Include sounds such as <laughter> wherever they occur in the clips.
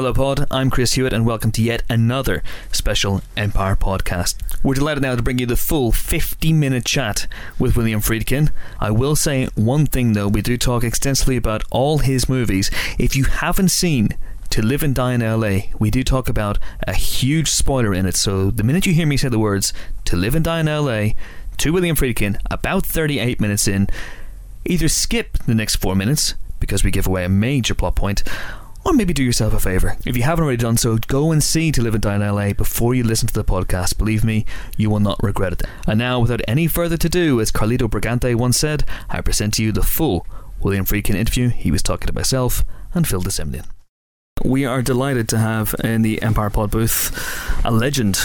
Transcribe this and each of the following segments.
Hello, Pod. I'm Chris Hewitt, and welcome to yet another special Empire podcast. We're delighted now to bring you the full 50 minute chat with William Friedkin. I will say one thing though, we do talk extensively about all his movies. If you haven't seen to Live and Die in LA, we do talk about a huge spoiler in it. So the minute you hear me say the words To Live and Die in LA to William Friedkin, about 38 minutes in, either skip the next four minutes because we give away a major plot point, or maybe do yourself a favour. If you haven't already done so, go and see To Live and Die in LA before you listen to the podcast. Believe me, you will not regret it. And now, without any further to do, as Carlito Brigante once said, I present to you the full William Friedkin interview. He was talking to myself and Phil de Semlyen. We are delighted to have in the Empire Pod booth a legend.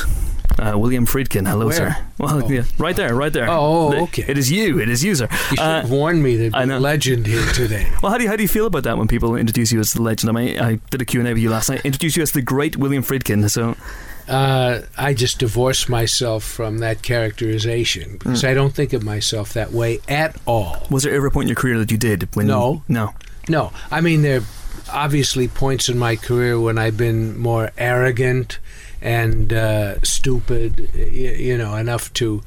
Uh, William Friedkin, hello, Where? sir. Well, Oh. yeah, right there, right there. Oh, The- okay. It is you. It is you, sir. You should Uh, have warned me there'd be legend here today. <laughs> well, how do you how do you feel about that when people introduce you as the legend? I mean, I did a Q and A with you last night. Introduce you as the great William Friedkin. So, Uh, I just divorce myself from that characterization because Hmm. I don't think of myself that way at all. was there ever a point in your career that you did? When No. no. No, I mean there are obviously points in my career when I've been more arrogant and uh, stupid, you know, enough to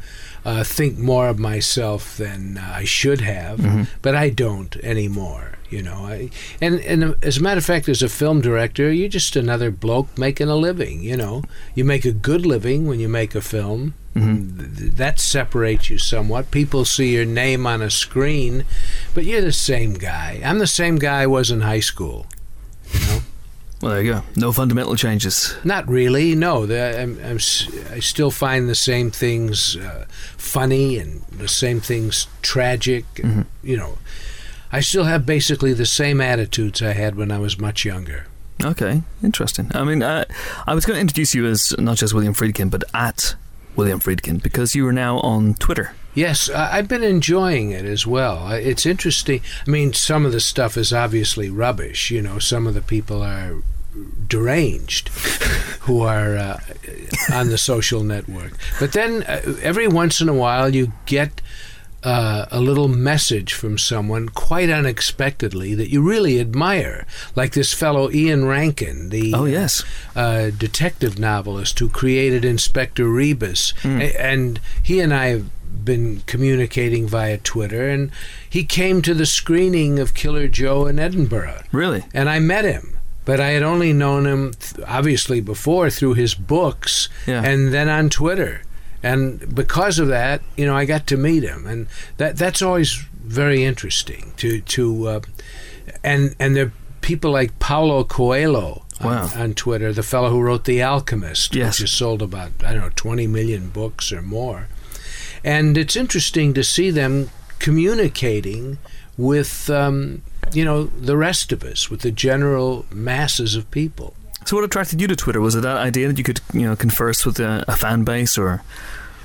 uh, think more of myself than uh, I should have, Mm-hmm. but I don't anymore. You know, I, and and as a matter of fact, as a film director, you're just another bloke making a living. You know, you make a good living when you make a film. Th- That separates you somewhat. People see your name on a screen, but you're the same guy. I'm the same guy I was in high school. Well, there you go. No fundamental changes. not really. No, the, I'm, I'm, I still find the same things uh, funny and the same things tragic. And, You know, I still have basically the same attitudes I had when I was much younger. Okay, interesting. I mean, uh, I was going to introduce you as not just William Friedkin, but at William Friedkin because you are now on Twitter. Yes, I've been enjoying it as well. It's interesting. I mean, some of the stuff is obviously rubbish. You know, some of the people are deranged <laughs> who are uh, on the social network. But then uh, every once in a while, you get uh, a little message from someone quite unexpectedly that you really admire, like this fellow Ian Rankin, the Oh yes, uh, detective novelist who created Inspector Rebus, A- and he and I have been communicating via Twitter, and he came to the screening of Killer Joe in Edinburgh, really? and I met him. But I had only known him, th- obviously, before through his books Yeah. and then on Twitter. And because of that, you know, I got to meet him, and that that's always very interesting to to, uh, and and there are people like Paulo Coelho on, Wow. on Twitter, the fellow who wrote The Alchemist, Yes. which has sold about I don't know twenty million books or more, and it's interesting to see them communicating with um, you know the rest of us, with the general masses of people. So, what attracted you to Twitter? Was it that idea that you could, you know, converse with a, a fan base, or, or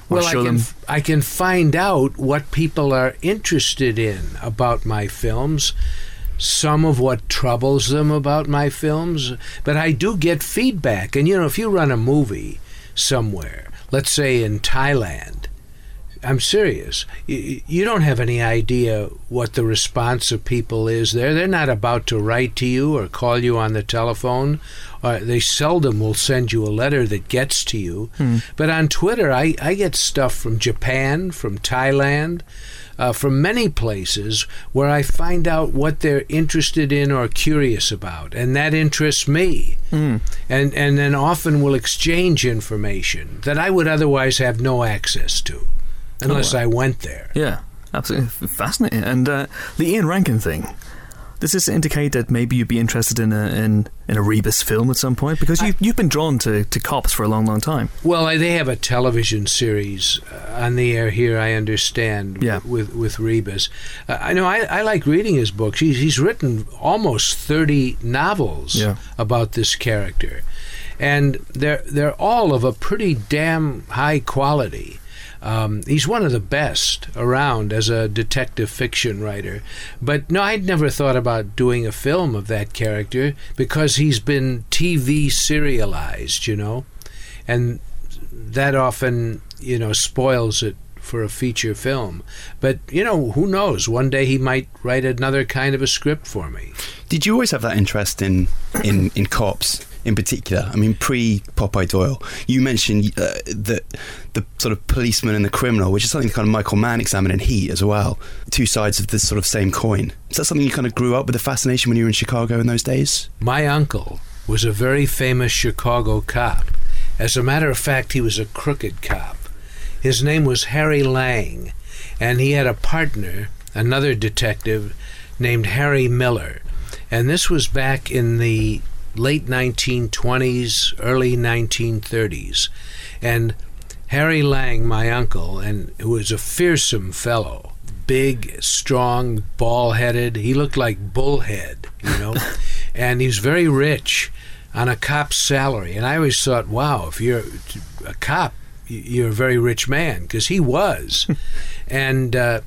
well, I show can, them? I can find out what people are interested in about my films, some of what troubles them about my films, but I do get feedback. And you know, if you run a movie somewhere, let's say in Thailand, I'm serious. You, you don't have any idea what the response of people is there. They're not about to write to you or call you on the telephone. Or they seldom will send you a letter that gets to you. Hmm. But on Twitter, I, I get stuff from Japan, from Thailand, uh, from many places where I find out what they're interested in or curious about, and that interests me. Hmm. And and then often we'll exchange information that I would otherwise have no access to, unless. I went there. Yeah, absolutely fascinating. And uh, the Ian Rankin thing. Does this indicate that maybe you'd be interested in a in, in a Rebus film at some point? Because you you've been drawn to, to cops for a long, long time. Well, they have a television series uh, on the air here. I understand. Yeah. With with Rebus, uh, I know. I, I like reading his books. He's he's written almost thirty novels Yeah. about this character, and they're they're all of a pretty damn high quality. Um, he's one of the best around as a detective fiction writer. But no, I'd never thought about doing a film of that character because he's been TV serialized, you know, and that often, you know, spoils it for a feature film. But, you know, who knows? One day he might write another kind of a script for me. Did you always have that interest in in, in cops? In particular? I mean, pre Popeye Doyle, you mentioned uh, that the sort of policeman and the criminal, which is something kind of Michael Mann examined in Heat as well. Two sides of this sort of same coin. Is that something you kind of grew up with the fascination when you were in Chicago in those days? My uncle was a very famous Chicago cop. As a matter of fact, he was a crooked cop. His name was Harry Lang, and he had a partner, another detective named Harry Miller. And this was back in the late 1920s, early 1930s. And Harry Lang, my uncle, and who was a fearsome fellow, big, strong, ball headed. He looked like Bullhead, you know, <laughs> and he was very rich on a cop's salary. And I always thought, wow, if you're a cop, you're a very rich man, because he was. <laughs> and uh,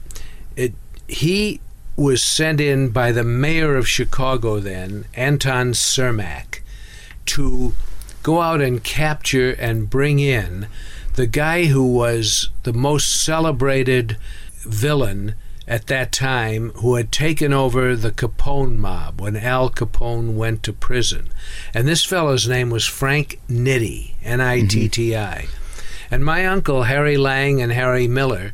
it, he was sent in by the mayor of Chicago then, Anton Cermak, to go out and capture and bring in the guy who was the most celebrated villain at that time who had taken over the Capone mob when Al Capone went to prison. And this fellow's name was Frank Nitti, N I T T I. Mm-hmm. And my uncle, Harry Lang and Harry Miller,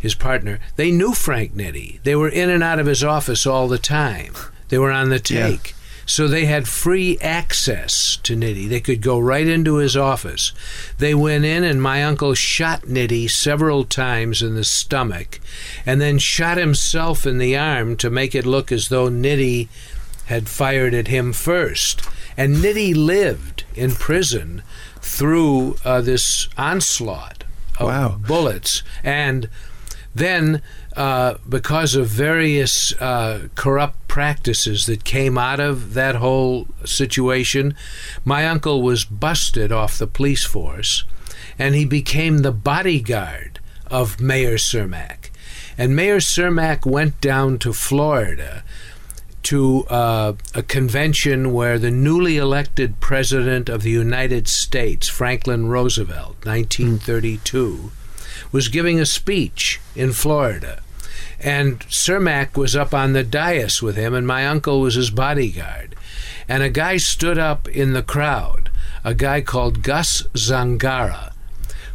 his partner, they knew Frank Nitti. They were in and out of his office all the time. They were on the take. So they had free access to Nitti. They could go right into his office. They went in, and my uncle shot Nitti several times in the stomach and then shot himself in the arm to make it look as though Nitti had fired at him first. And Nitti lived in prison through uh, this onslaught of Wow. bullets. And then, uh, because of various uh, corrupt practices that came out of that whole situation, my uncle was busted off the police force and he became the bodyguard of Mayor Cermak. And Mayor Cermak went down to Florida to uh, a convention where the newly elected president of the United States, Franklin Roosevelt, 1932, was giving a speech in Florida. And Cermak was up on the dais with him, and my uncle was his bodyguard. And a guy stood up in the crowd, a guy called Gus Zangara,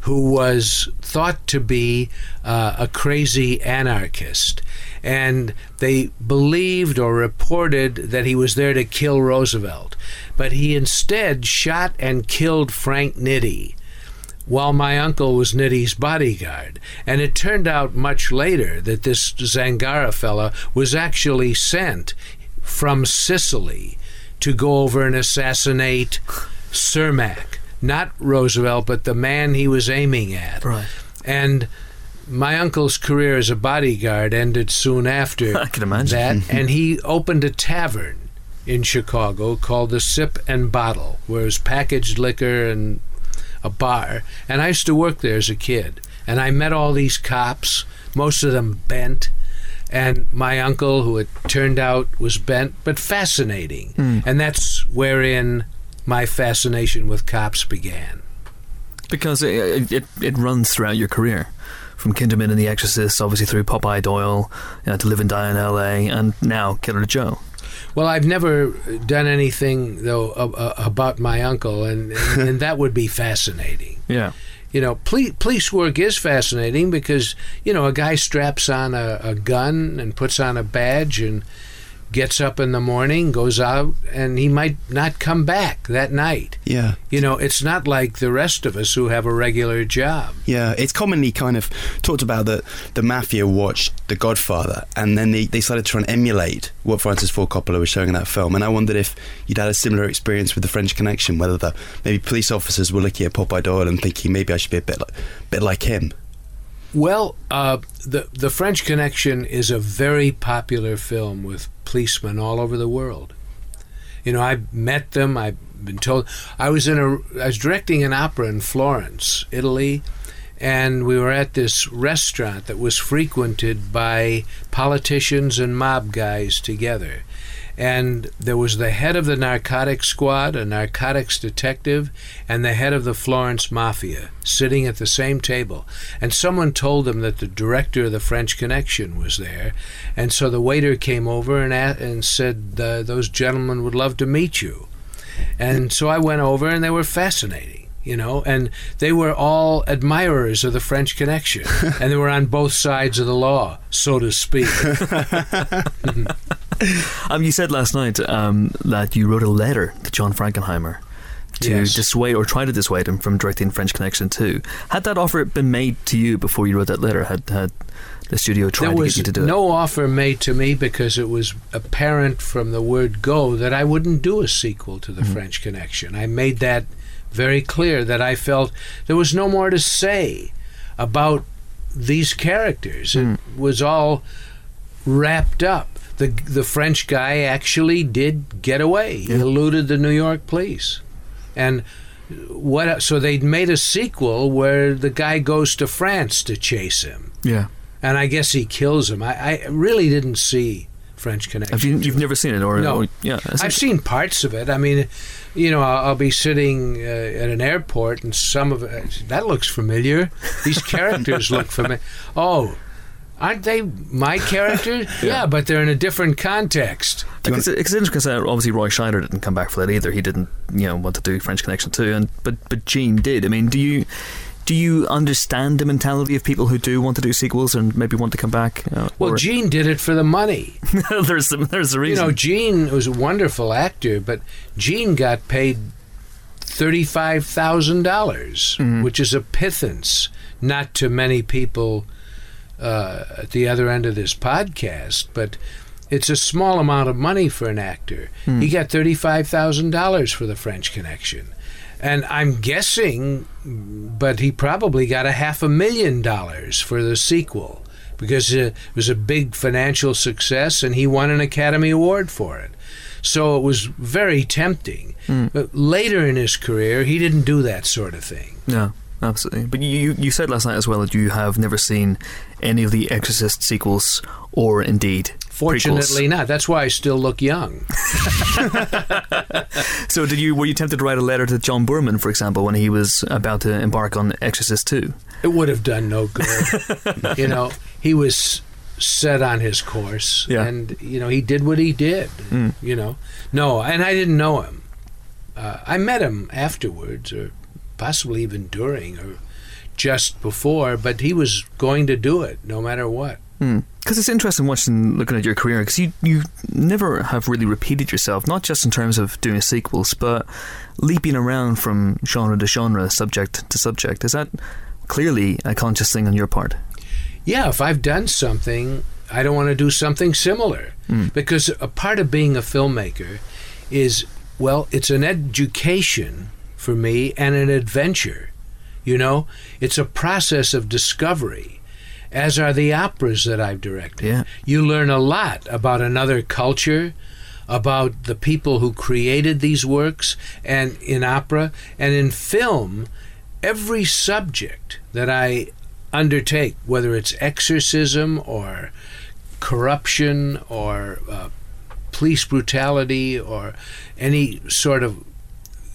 who was thought to be uh, a crazy anarchist. And they believed or reported that he was there to kill Roosevelt. But he instead shot and killed Frank Nitti while my uncle was Nitti's bodyguard. And it turned out much later that this Zangara fella was actually sent from Sicily to go over and assassinate Cermak. Not Roosevelt, but the man he was aiming at. Right. And my uncle's career as a bodyguard ended soon after <laughs> I can imagine. that, <laughs> and he opened a tavern in Chicago called the Sip and Bottle, where it was packaged liquor and a bar. And I used to work there as a kid, and I met all these cops, most of them bent. And my uncle, who it turned out was bent, but fascinating. Hmm. And that's wherein my fascination with cops began. because it, it it runs throughout your career, from Kinderman and The Exorcist, obviously through Popeye Doyle, you know, to Live and Die in L.A., and now Killer Joe. Well, I've never done anything though a- uh, about my uncle, and, and, and that would be fascinating. <laughs> Yeah, You know, police, police work is fascinating because you know a guy straps on a, a gun and puts on a badge and gets up in the morning, goes out, and he might not come back that night. Yeah. You know, it's not like the rest of us who have a regular job. Yeah, it's commonly kind of talked about that the mafia watched The Godfather and then they, they started trying to try and emulate what Francis Ford Coppola was showing in that film. And I wondered if you'd had a similar experience with The French Connection, whether the maybe police officers were looking at Popeye Doyle and thinking maybe I should be a bit like, bit like him. Well, uh, the the French Connection is a very popular film with policemen all over the world. You know, I've met them. I've been told. I was in a. I was directing an opera in Florence, Italy, and we were at this restaurant that was frequented by politicians and mob guys together. And there was the head of the narcotics squad, a narcotics detective, and the head of the Florence Mafia sitting at the same table. And someone told them that the director of the French Connection was there. And so the waiter came over and, a- and said, uh, Those gentlemen would love to meet you. And so I went over, and they were fascinating, you know, and they were all admirers of the French Connection, <laughs> and they were on both sides of the law, so to speak. <laughs> <laughs> Um, you said last night um, that you wrote a letter to John Frankenheimer to Yes. dissuade or try to dissuade him from directing French Connection 2. Had that offer been made to you before you wrote that letter? Had, had the studio tried there to get you to do it? no offer made to me because it was apparent from the word go that I wouldn't do a sequel to the Mm-hmm. French Connection. I made that very clear that I felt there was no more to say about these characters. Mm. It was all wrapped up. The the French guy actually did get away. He eluded the New York police. And what so they'd made a sequel where the guy goes to France to chase him Yeah. and I guess he kills him. I, I really didn't see French Connection. Have you, you've never seen it? or No. or- yeah. I've seen parts of it. I mean, you know, I'll, I'll be sitting uh, at an airport, and some of it that looks familiar. These <laughs> characters look familiar. Oh, aren't they my <laughs> characters? yeah. but they're in a different context. It's, it's interesting because uh, obviously Roy Scheider didn't come back for that either. He didn't, you know, want to do French Connection too, and but but Gene did. I mean, do you do you understand the mentality of people who do want to do sequels and maybe want to come back? Uh, Well, Gene did it for the money. <laughs> there's some, there's a You reason. know, Gene was a wonderful actor, but Gene got paid thirty-five thousand dollars, Mhm. which is a pittance. Not to many people uh, at the other end of this podcast, but it's a small amount of money for an actor. Hmm. He got thirty-five thousand dollars for the French Connection, and I'm guessing, but he probably got a half a million dollars for the sequel because it was a big financial success, and he won an Academy Award for it. So it was very tempting. Hmm. But later in his career, he didn't do that sort of thing. Yeah, absolutely. But you, you said last night as well that you have never seen any of the Exorcist sequels or indeed Fortunately, not. That's why I still look young. <laughs> So did you were you tempted to write a letter to John Boorman, for example, when he was about to embark on Exorcist two? It would have done no good. <laughs> you know, he was set on his course, Yeah. and you know he did what he did. Mm. You know, no, and I didn't know him. Uh, I met him afterwards, or possibly even during, or just before. But he was going to do it, no matter what. Because it's interesting watching, looking at your career, because you, you never have really repeated yourself, not just in terms of doing sequels, but leaping around from genre to genre, subject to subject. Is that clearly a conscious thing on your part? Yeah, if I've done something, I don't want to do something similar. Mm. Because a part of being a filmmaker is, well, it's an education for me and an adventure. You know, it's a process of discovery, as are the operas that I've directed. Yeah. You learn a lot about another culture, about the people who created these works, and in opera and in film, every subject that I undertake, whether it's exorcism or corruption or uh, police brutality or any sort of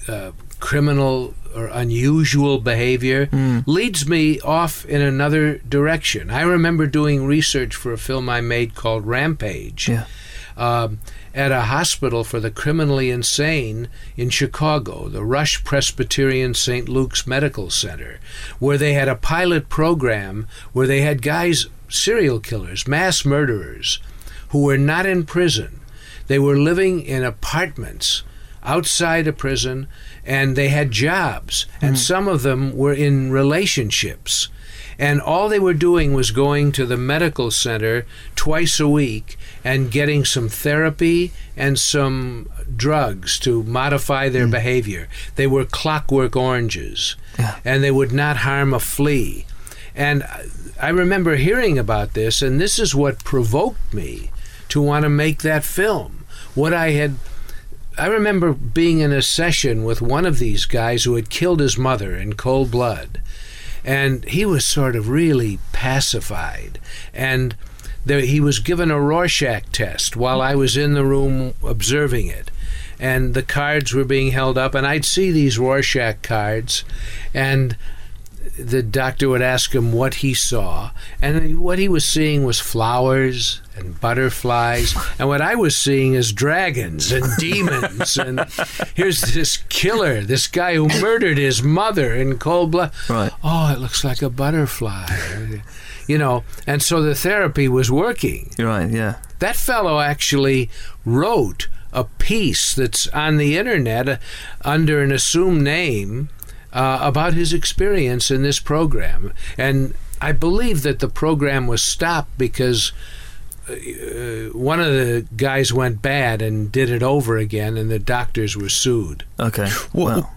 uh, criminal or unusual behavior Mm. leads me off in another direction. I remember doing research for a film I made called Rampage Yeah. um, at a hospital for the criminally insane in Chicago, the Rush Presbyterian St. Luke's Medical Center, where they had a pilot program where they had guys, serial killers, mass murderers, who were not in prison. They were living in apartments outside a prison and they had jobs, and hmm. some of them were in relationships. And all they were doing was going to the medical center twice a week and getting some therapy and some drugs to modify their hmm. behavior. They were clockwork oranges, Yeah. and they would not harm a flea. And I remember hearing about this, and this is what provoked me to want to make that film. What I had I remember being in a session with one of these guys who had killed his mother in cold blood. And he was sort of really pacified. And there, he was given a Rorschach test while I was in the room observing it. And the cards were being held up, and I'd see these Rorschach cards. And the doctor would ask him what he saw, and what he was seeing was flowers and butterflies, and what I was seeing is dragons and <laughs> demons. and here's this killer, this guy who murdered his mother in cold blood. Right. Oh, it looks like a butterfly. You know, and so the therapy was working. You're right. Yeah. That fellow actually wrote a piece that's on the internet uh, under an assumed name uh, about his experience in this program. And I believe that the program was stopped because uh, one of the guys went bad and did it over again, and the doctors were sued. Okay. What, Well,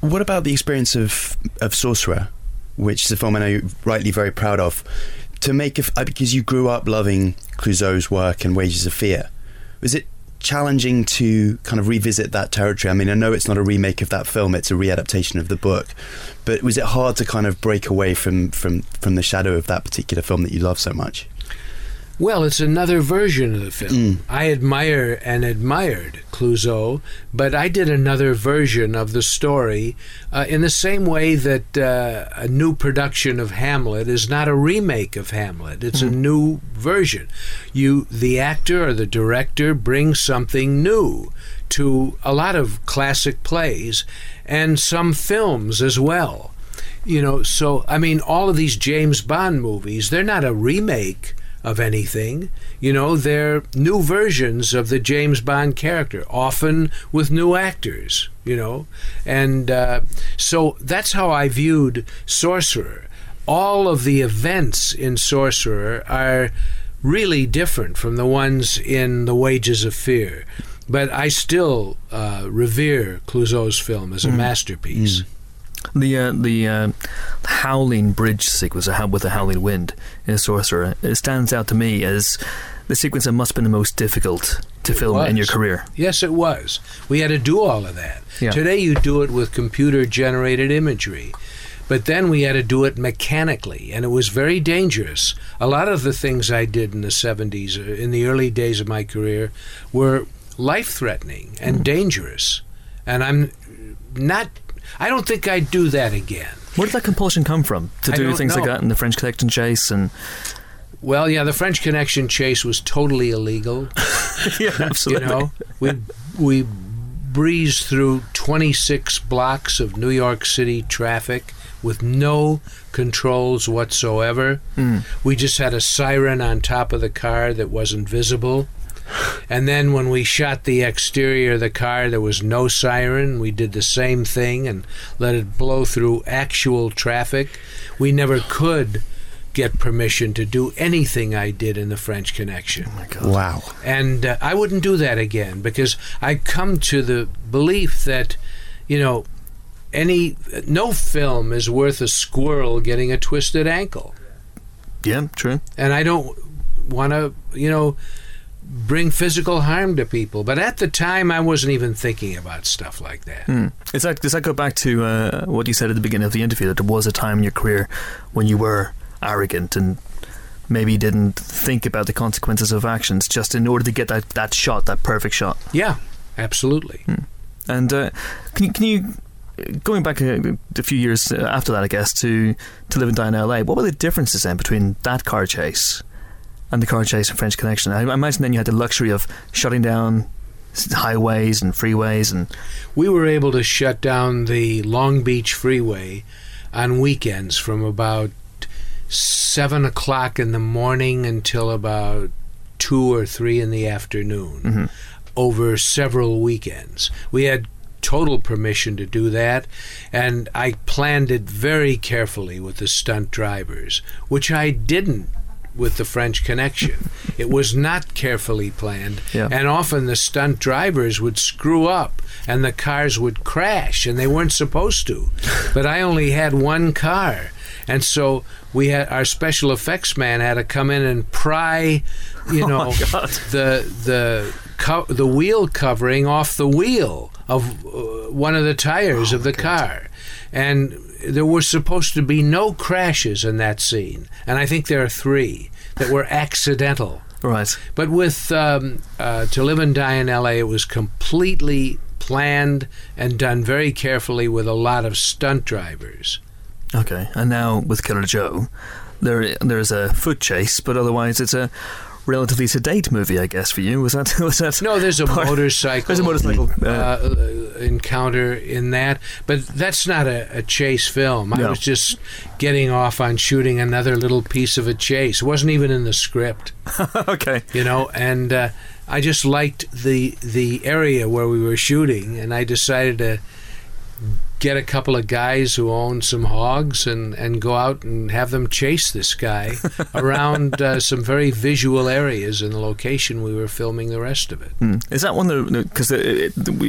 what about the experience of of Sorcerer, which is a film I know you're rightly very proud of? To make a f uh, because you grew up loving Clouzot's work and Wages of Fear, was it challenging to kind of revisit that territory? I mean, I know it's not a remake of that film; it's a readaptation of the book. But was it hard to kind of break away from from from the shadow of that particular film that you love so much? Well, it's another version of the film. Mm. I admire and admired Clouzot, but I did another version of the story uh, in the same way that uh, a new production of Hamlet is not a remake of Hamlet. It's a new version. You, the actor or the director, brings something new to a lot of classic plays and some films as well. You know, so I mean, all of these James Bond movies, they're not a remake of anything. You know, they're new versions of the James Bond character, often with new actors, you know. And uh, so that's how I viewed Sorcerer. All of the events in Sorcerer are really different from the ones in The Wages of Fear. But I still uh, revere Clouzot's film as a masterpiece. The uh, the uh, howling bridge sequence uh, with the howling wind in Sorcerer it stands out to me as the sequence that must have been the most difficult to It film in your career. Yes, it was. We had to do all of that. Yeah. Today, you do it with computer generated imagery. But then we had to do it mechanically, and it was very dangerous. A lot of the things I did in the 70s, uh, in the early days of my career, were life threatening and dangerous. And I'm not, I don't think I'd do that again. Where did that compulsion come from to I do things like that in the French Connection chase and Well, yeah, the French Connection chase was totally illegal. <laughs> yeah, <laughs> You know, we we breezed through 26 blocks of New York City traffic with no controls whatsoever. Mm. We just had a siren on top of the car that wasn't visible. And then when we shot the exterior of the car, there was no siren. We did the same thing and let it blow through actual traffic. We never could get permission to do anything I did in the French Connection. Oh my God. Wow. And uh, I wouldn't do that again because I come to the belief that, you know, any no film is worth a squirrel getting a twisted ankle, Yeah, true. and I don't want to, you know, bring physical harm to people. But at the time, I wasn't even thinking about stuff like that. Hmm. Is that, does that go back to uh, what you said at the beginning of the interview that there was a time in your career when you were arrogant and maybe didn't think about the consequences of actions just in order to get that, that shot, that perfect shot? Yeah, absolutely. And uh, can you, can you going back a, a few years after that, I guess, to to live and die in LA, what were the differences then between that car chase and the car chase and French Connection? I, I imagine then you had the luxury of shutting down highways and freeways and We were able to shut down the Long Beach Freeway on weekends from about seven o'clock in the morning until about two or three in the afternoon Mhm. over several weekends. We had total permission to do that, and I planned it very carefully with the stunt drivers, which I didn't with the French Connection. <laughs> it was not carefully planned, Yeah. and often the stunt drivers would screw up and the cars would crash, and they weren't supposed to. <laughs> but I only had one car. And so we had our special effects man had to come in and pry, you know, Oh, God. the the co- the wheel covering off the wheel of uh, one of the tires of the car, and there were supposed to be no crashes in that scene, and I think there are three that were accidental. right. But with um, uh, To Live and Die in L.A., it was completely planned and done very carefully with a lot of stunt drivers. Okay, and now with Killer Joe, there there's a foot chase, but otherwise it's a relatively sedate movie, I guess, for you. Was that <laughs> was that? No, there's a part- motorcycle. There's a motorcycle. uh, Uh, encounter in that, but that's not a, a chase film. I No. was just getting off on shooting another little piece of a chase. It wasn't even in the script, <laughs> okay. you know. And uh, I just liked the the area where we were shooting, and I decided to get a couple of guys who own some hogs and, and go out and have them chase this guy <laughs> around uh, some very visual areas in the location we were filming the rest of it. Hmm. Is that one the because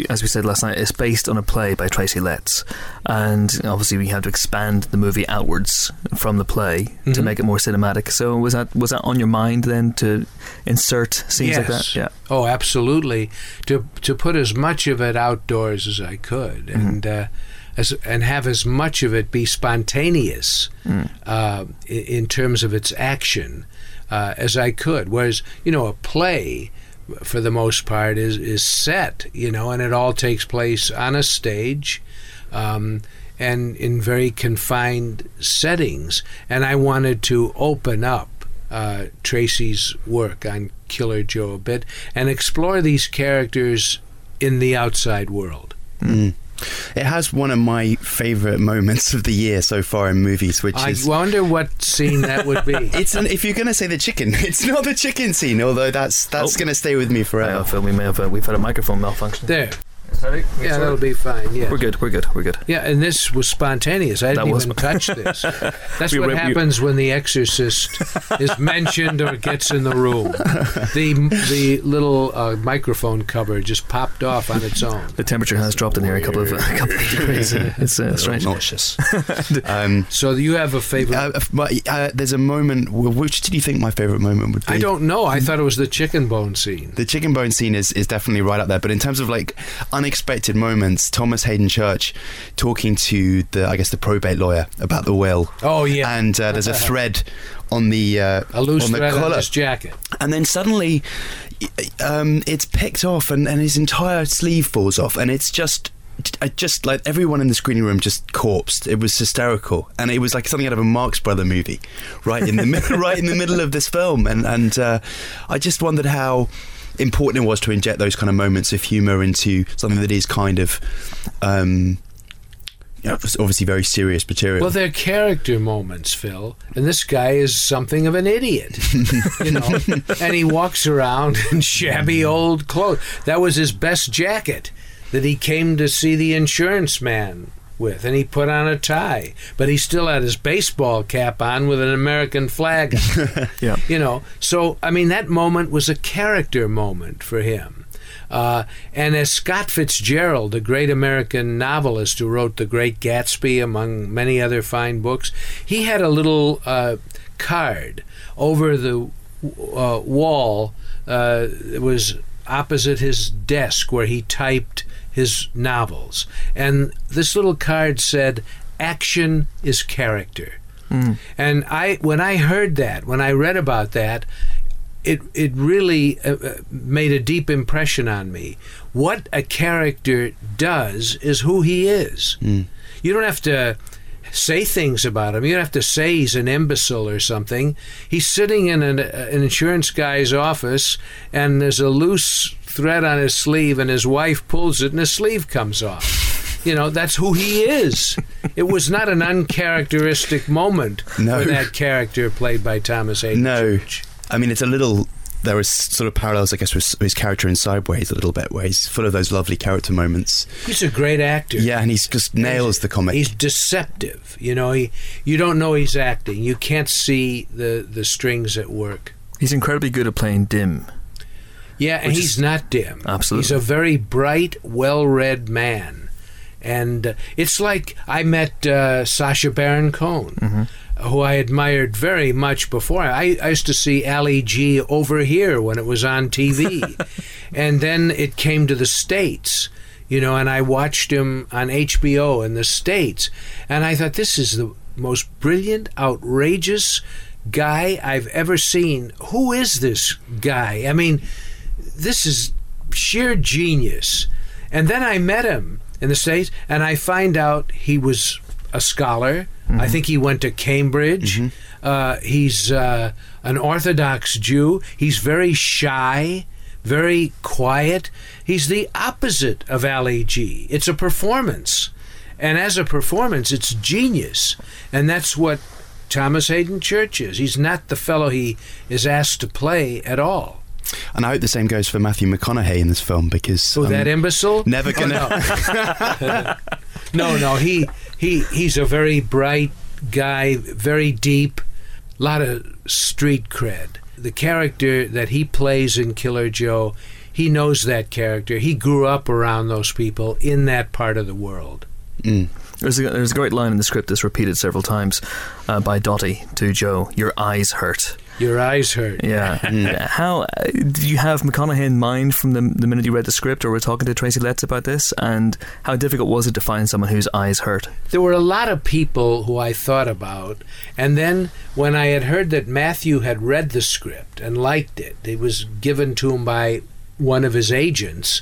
as we said last night, it's based on a play by Tracy Letts, and obviously we had to expand the movie outwards from the play to Mhm. make it more cinematic. So was that was that on your mind then to insert scenes like that? Yeah. Oh, absolutely. To to put as much of it outdoors as I could, Mm-hmm. and uh, as and have as much of it be spontaneous Mm. uh, i- in terms of its action uh, as I could. Whereas you know a play. For the most part, is is set, you know, and it all takes place on a stage, um, and in very confined settings. And I wanted to open up uh, Tracy's work on Killer Joe a bit and explore these characters in the outside world. Mm. It has one of my favourite moments of the year so far in movies, which I is. wonder what scene that would be. <laughs> It's an, if you're going to say the chicken, <laughs> it's not the chicken scene. Although that's that's Oh. going to stay with me I forever. feel we may have uh, we've had a microphone malfunction. there. Sorry. Yeah, that'll be fine. Yeah. We're good. We're good. We're good. Yeah, and this was spontaneous. I didn't even touch this. <laughs> That's We what were- we- happens when The Exorcist is mentioned or gets in the room. <laughs> The the little uh, microphone cover just popped off on its own. The temperature has dropped in here a couple of a couple of degrees. <laughs> It's uh, strange. Nauseous. um, So you have a favorite? uh, but, uh, there's a moment. Which did you think my favourite moment would be? I don't know. I thought it was the chicken bone scene. The chicken bone scene is, is definitely right up there, but in terms of like unexpected moments, Thomas Haden Church talking to the I guess the probate lawyer about the will, Oh yeah, and uh, there's a <laughs> thread on the uh, a loose on the thread on collar, his jacket. and then suddenly um, it's picked off, and, and his entire sleeve falls off, and it's just. I just like everyone in the screening room just corpsed. It was hysterical, and it was like something out of a Marx Brother movie, right in the middle, <laughs> right in the middle of this film. And and uh, I just wondered how important it was to inject those kind of moments of humour into something that is kind of, um, you know, obviously very serious material. Well, they're character moments, Phil. And this guy is something of an idiot, <laughs> you know. and he walks around in shabby old clothes. That was his best jacket that he came to see the insurance man with, and he put on a tie. But he still had his baseball cap on with an American flag. <laughs> Yeah. You know, so I mean, that moment was a character moment for him. Uh, and as Scott Fitzgerald, the great American novelist who wrote The Great Gatsby, among many other fine books, he had a little uh, card over the uh, wall. Uh, it was opposite his desk where he typed his novels. And this little card said, Action is character. And I, when I heard that, when I read about that, it it really uh, uh, made a deep impression on me. What a character does is who he is. You don't have to say things about him. You don't have to say he's an imbecile or something. He's sitting in an, uh, an insurance guy's office, and there's a loose thread on his sleeve, and his wife pulls it, and his sleeve comes off. You know, that's who he is. It was not an uncharacteristic moment No. for that character played by Thomas Haden No. Church. I mean, it's a little. There There is sort of parallels, I guess, with his character in Sideways a little bit, where he's full of those lovely character moments. He's a great actor. Yeah, and he's just nails the comic. He's deceptive. You know, he you don't know he's acting. You can't see the the strings at work. He's incredibly good at playing dim. Yeah, and he's is- not dim. Absolutely. He's a very bright, well-read man. And uh, it's like I met uh, Sacha Baron Cohen, who I admired very much before. I, I used to see Ali G over here when it was on TV. <laughs> and then it came to the States, you know, and I watched him on HBO in the States. And I thought, this is the most brilliant, outrageous guy I've ever seen. Who is this guy? I mean, this is sheer genius. And then I met him in the States, and I find out he was a scholar, I think he went to Cambridge. Uh, he's uh, an Orthodox Jew. He's very shy, very quiet. He's the opposite of Ali G. It's a performance. And as a performance, it's genius. And that's what Thomas Haden Church is. He's not the fellow he is asked to play at all. And I hope the same goes for Matthew McConaughey in this film because Oh, I'm that imbecile? never Oh, gonna. no. <laughs> <laughs> no, no. He he he's a very bright guy, very deep, lot of street cred. The character that he plays in Killer Joe, he knows that character. He grew up around those people in that part of the world. Mm. There's a, there's a great line in the script that's repeated several times uh, by Dottie to Joe. Your eyes hurt. Your eyes hurt. Yeah. <laughs> How uh, did you have McConaughey in mind from the, the minute you read the script, or were talking to Tracy Letts about this? And how difficult was it to find someone whose eyes hurt? There were a lot of people who I thought about, and then when I had heard that Matthew had read the script and liked it, it was given to him by one of his agents,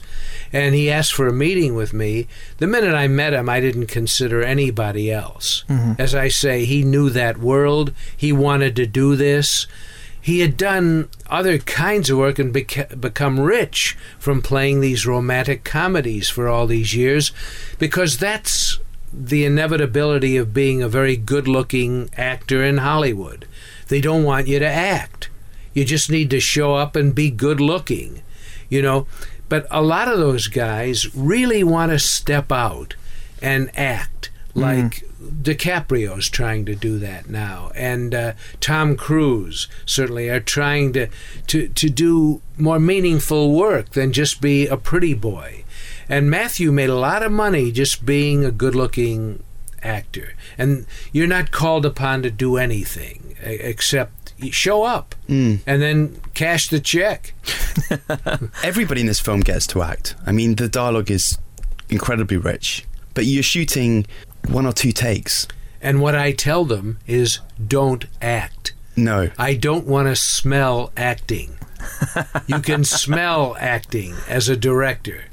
and he asked for a meeting with me. The minute I met him, I didn't consider anybody else. Mm-hmm. As I say, he knew that world, he wanted to do this. He had done other kinds of work and beca- become rich from playing these romantic comedies for all these years because that's the inevitability of being a very good looking actor in Hollywood. They don't want you to act. You just need to show up and be good looking, you know. But a lot of those guys really want to step out and act like DiCaprio's trying to do that now, and uh, Tom Cruise certainly are trying to, to to do more meaningful work than just be a pretty boy. And Matthew made a lot of money just being a good-looking actor, and you're not called upon to do anything except show up Mm. and then cash the check. <laughs> Everybody in this film gets to act. I mean, the dialogue is incredibly rich, but you're shooting one or two takes. And what I tell them is, don't act. No. I don't want to smell acting. you can <laughs> smell acting as a director.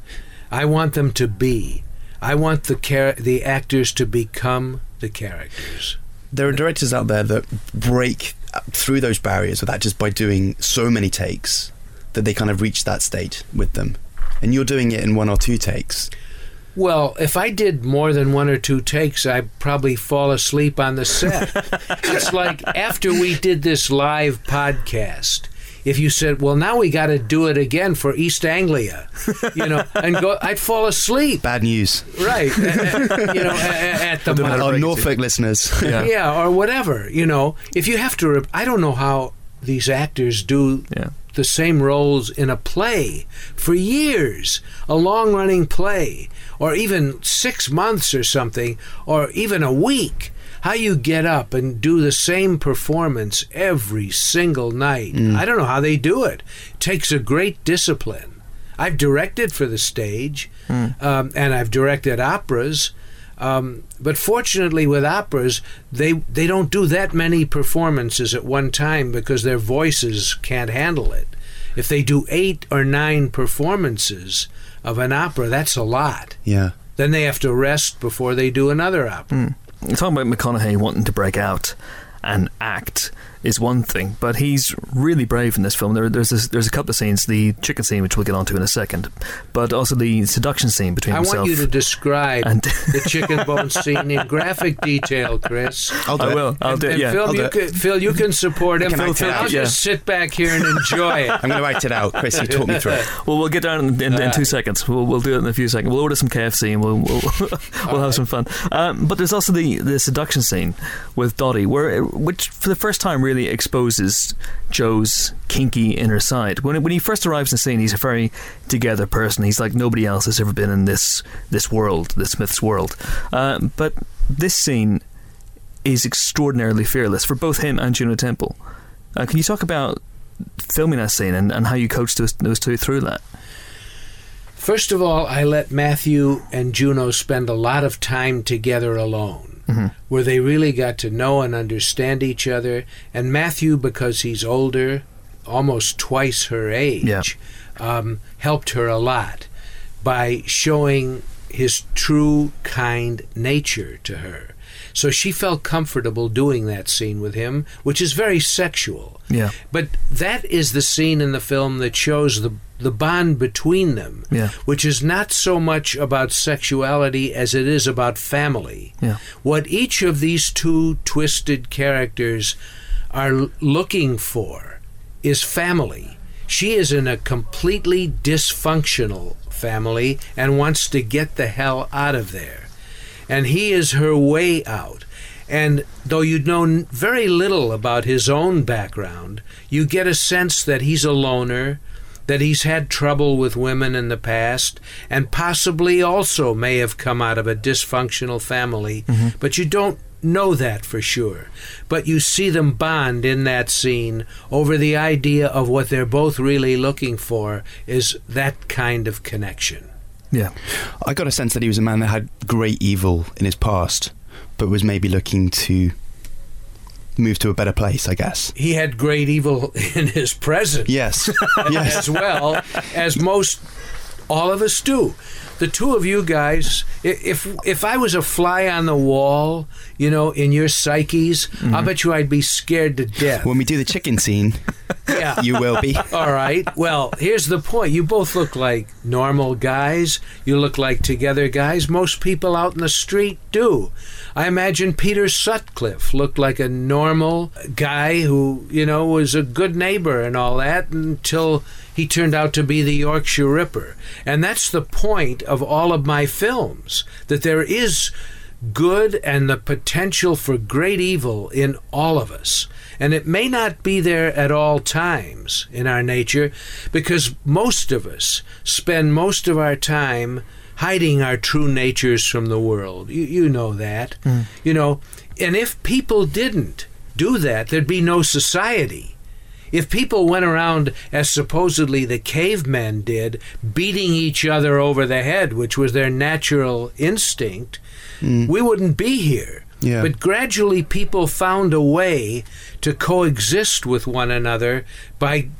I want them to be. I want the char- the actors to become the characters. There are directors out there that break through those barriers without just by doing so many takes that they kind of reach that state with them. And you're doing it in one or two takes. Well, if I did more than one or two takes, I'd probably fall asleep on the set. <laughs> it's like after we did this live podcast, if you said, "Well, now we got to do it again for East Anglia," you know, <laughs> and go, I'd fall asleep. Bad news. Right, you know, at, at the Matter Our break it Norfolk listeners. <laughs> Yeah. yeah, or whatever. You know, if you have to, re- I don't know how these actors do Yeah. the same roles in a play for years, a long running play, or even six months or something, or even a week. How you get up and do the same performance every single night. I don't know how they do it. It takes a great discipline. I've directed for the stage, um, and I've directed operas. Um, but fortunately, with operas, they they don't do that many performances at one time because their voices can't handle it. If they do eight or nine performances of an opera, that's a lot. Yeah. Then they have to rest before they do another opera. Talking about McConaughey wanting to break out and act is one thing, but he's really brave in this film. There, there's this, there's a couple of scenes, the chicken scene, which we'll get onto in a second, but also the seduction scene between I himself. want you to describe and- the chicken bone scene in graphic detail, Chris. I'll do I it. will. I'll and, do it. Yeah. Phil, I'll do you it. can, Phil, you can support him. can act it I'll out, just sit back here and enjoy it. I'm going to write it out. Chris, you talk me through it. <laughs> Well, we'll get down in, in, in two Uh, seconds. We'll, we'll do it in a few seconds. We'll order some KFC and we'll we'll, <laughs> we'll have some fun. Um, but there's also the, the seduction scene with Dottie, where which for the first time really exposes Joe's kinky inner side. When when he first arrives in the scene, he's a very together person. He's like nobody else has ever been in this this world, the Smiths world. Um, but this scene is extraordinarily fearless for both him and Juno Temple. Uh, can you talk about filming that scene and, and how you coached those, those two through that? First of all, I let Matthew and Juno spend a lot of time together alone, where they really got to know and understand each other. And Matthew, because he's older, almost twice her age, Yeah. um, helped her a lot by showing his true, kind nature to her. So she felt comfortable doing that scene with him, which is very sexual. Yeah. But that is the scene in the film that shows the the bond between them, Yeah. which is not so much about sexuality as it is about family. Yeah. What each of these two twisted characters are looking for is family. She is in a completely dysfunctional family and wants to get the hell out of there. And he is her way out. And though you know very little about his own background, you get a sense that he's a loner, that he's had trouble with women in the past, and possibly also may have come out of a dysfunctional family, mm-hmm. but you don't know that for sure. But you see them bond in that scene over the idea of what they're both really looking for is that kind of connection. Yeah. I got a sense that he was a man that had great evil in his past, but was maybe looking to move to a better place, I guess. He had great evil <laughs> in his present. Yes. <laughs> yes. as well as most all of us do. The two of you guys, if if I was a fly on the wall, you know, in your psyches, I mm-hmm. bet you I'd be scared to death. When we do the chicken scene, <laughs> yeah. you will be. <laughs> All right. Well, here's the point. You both look like normal guys. You look like together guys. Most people out in the street do. I imagine Peter Sutcliffe looked like a normal guy who, you know, was a good neighbor and all that until he turned out to be the Yorkshire Ripper. And that's the point of all of my films that there is good and the potential for great evil in all of us. And it may not be there at all times in our nature because most of us spend most of our time hiding our true natures from the world. You, you know that. Hmm. You know, and if people didn't do that, there'd be no society. If people went around as supposedly the cavemen did, beating each other over the head, which was their natural instinct, hmm. we wouldn't be here. Yeah. But gradually, people found a way to coexist with one another by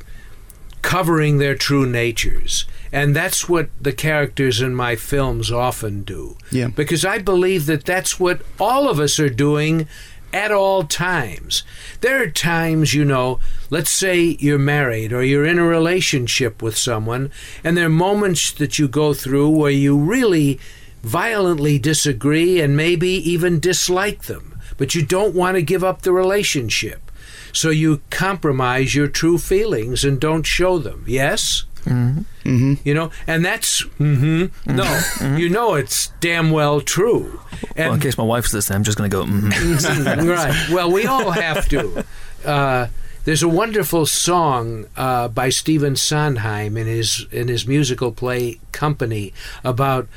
covering their true natures. And that's what the characters in my films often do. Yeah. Because I believe that that's what all of us are doing at all times. There are times, you know, let's say you're married or you're in a relationship with someone, and there are moments that you go through where you really violently disagree and maybe even dislike them, but you don't want to give up the relationship. So you compromise your true feelings and don't show them. Yes? Hmm You know, and that's hmm no, you know it's damn well true. Well, in case my wife's listening, I'm just going to go, mm <laughs> right. Well, we all have to. Uh, there's a wonderful song uh, by Stephen Sondheim in his in his musical play Company about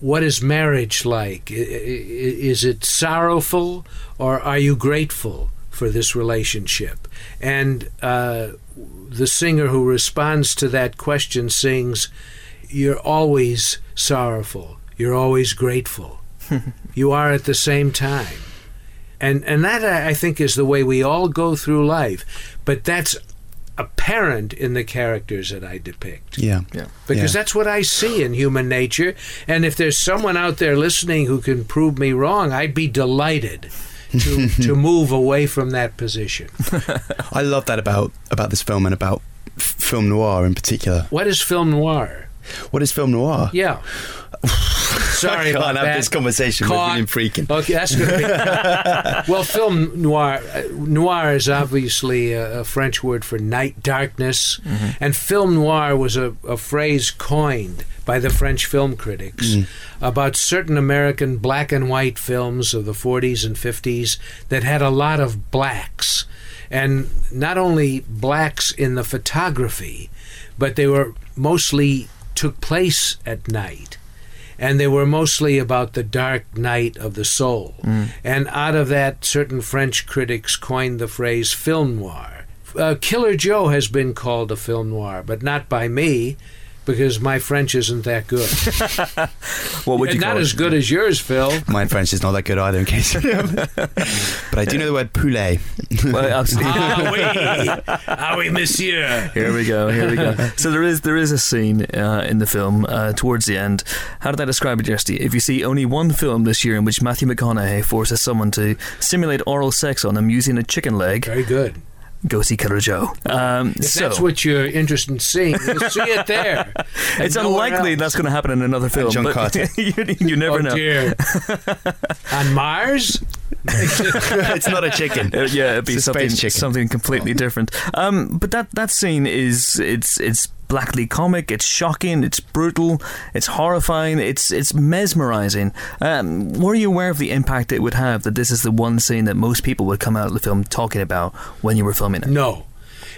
what is marriage like. Is it sorrowful or are you grateful for this relationship? And uh, the singer who responds to that question sings, "You're always sorrowful. You're always grateful. <laughs> you are at the same time." and and that I I think is the way we all go through life. But that's apparent in the characters that I depict Yeah. because Yeah. that's what I see in human nature. And if there's someone out there listening who can prove me wrong, I'd be delighted to to <laughs> move away from that position. <laughs> I love that about about this film and about f- film noir in particular. What is film noir? What is film noir? Yeah. <sighs> <laughs> Sorry I can't have that. this conversation Caught. with William Friedkin. Okay, that's going to be. <laughs> well, film noir. uh, Noir is obviously a, a French word for night darkness, and film noir was a, a phrase coined by the French film critics about certain American black and white films of the 40s and 50s that had a lot of blacks, and not only blacks in the photography, but they were mostly took place at night and they were mostly about the dark night of the soul. And out of that, certain French critics coined the phrase film noir. Uh, Killer Joe has been called a film noir, but not by me. Because my French isn't that good. <laughs> What would you not call as it? good as yours, Phil. My French is not that good either, in case. <laughs> but I do know the word poulet. Well, absolutely. <laughs> ah oui, ah oui, monsieur. Here we go. Here we go. So there is there is a scene uh, in the film uh, towards the end. How did I describe it yesterday? If you see only one film this year in which Matthew McConaughey forces someone to simulate oral sex on him using a chicken leg, Very good. Go see Killer Joe. Um, If so that's what you're interested in seeing, you'll see it there. <laughs> It's unlikely else. that's going to happen in another film. John but <laughs> Carter. you, you never oh know. dear. <laughs> On Mars? <laughs> it's not a chicken. Uh, yeah, it'd be It's something chicken. something completely different. Um, but that that scene is it's it's blackly comic. It's shocking. It's brutal. It's horrifying. It's it's mesmerizing. Um, were you aware of the impact it would have that this is the one scene that most people would come out of the film talking about when you were filming it? No.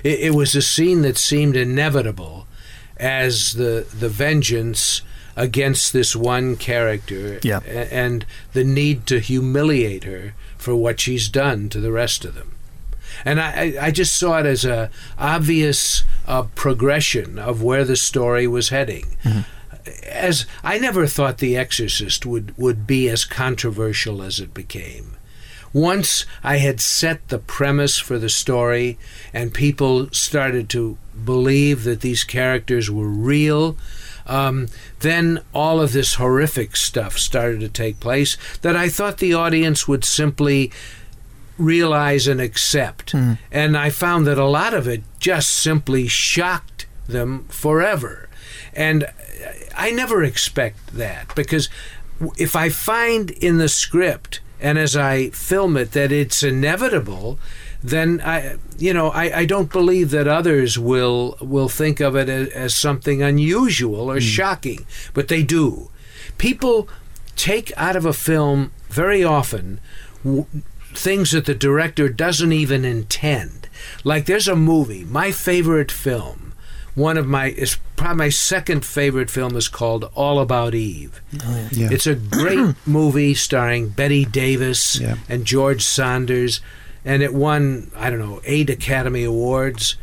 It, it was a scene that seemed inevitable as the the vengeance against this one character Yeah. and the need to humiliate her for what she's done to the rest of them. And I, I just saw it as a obvious uh, progression of where the story was heading. As I never thought The Exorcist would, would be as controversial as it became. Once I had set the premise for the story, and people started to believe that these characters were real, um, then all of this horrific stuff started to take place that I thought the audience would simply realize and accept. And I found that a lot of it just simply shocked them forever. And I never expect that because if I find in the script and as I film it that it's inevitable, then I, you know, I, I don't believe that others will will think of it as, as something unusual or hmm. shocking, but they do. People take out of a film very often w- things that the director doesn't even intend. Like there's a movie, my favorite film, one of my is probably my second favorite film is called All About Eve. Oh, yeah. It's a great <clears throat> movie starring Bette Davis Yeah. and George Sanders, and it won I don't know eight Academy Awards.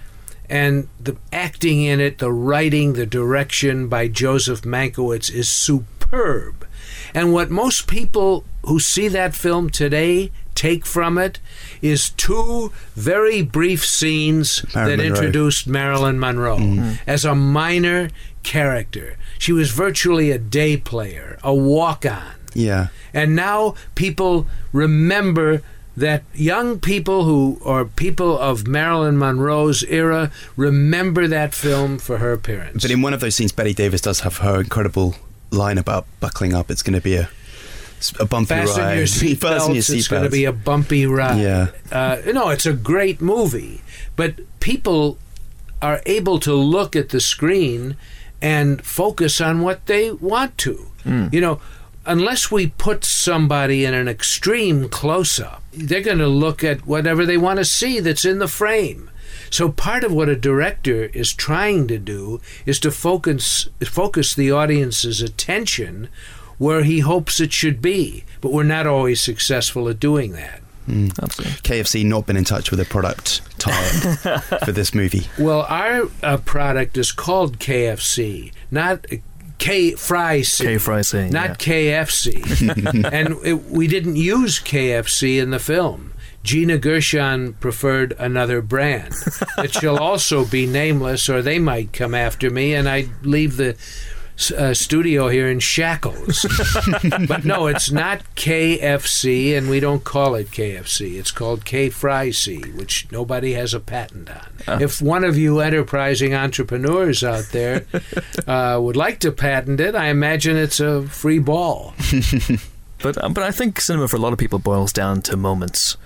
And the acting in it, the writing, the direction by Joseph Mankiewicz is superb. And what most people who see that film today take from it is two very brief scenes Marilyn that Monroe. introduced Marilyn Monroe mm-hmm. as a minor character. She was virtually a day player, a walk on. Yeah. And now people remember that young people who are people of Marilyn Monroe's era remember that film for her appearance. But in one of those scenes, Bette Davis does have her incredible line about buckling up. It's going to be a, a bumpy Fasten ride. your <laughs> Fasten your seatbelts. It's going to be a bumpy ride. Yeah. Uh, no, it's a great movie, but people are able to look at the screen and focus on what they want to. You know, unless we put somebody in an extreme close up, they're going to look at whatever they want to see that's in the frame. So part of what a director is trying to do is to focus focus the audience's attention where he hopes it should be, but we're not always successful at doing that. Absolutely. KFC not been in touch with a product tie <laughs> for this movie. Well, our uh, product is called KFC, not K Fry C. K Fry C, Not KFC. <laughs> and it, we didn't use KFC in the film. Gina Gershon preferred another brand. <laughs> it shall also be nameless, or they might come after me, and I'd leave the uh, studio here in shackles. <laughs> but no, it's not KFC, and we don't call it KFC. It's called K Fry C, which nobody has a patent on. If one of you enterprising entrepreneurs out there <laughs> uh, would like to patent it, I imagine it's a free ball. <laughs> But uh, but I think cinema for a lot of people boils down to moments.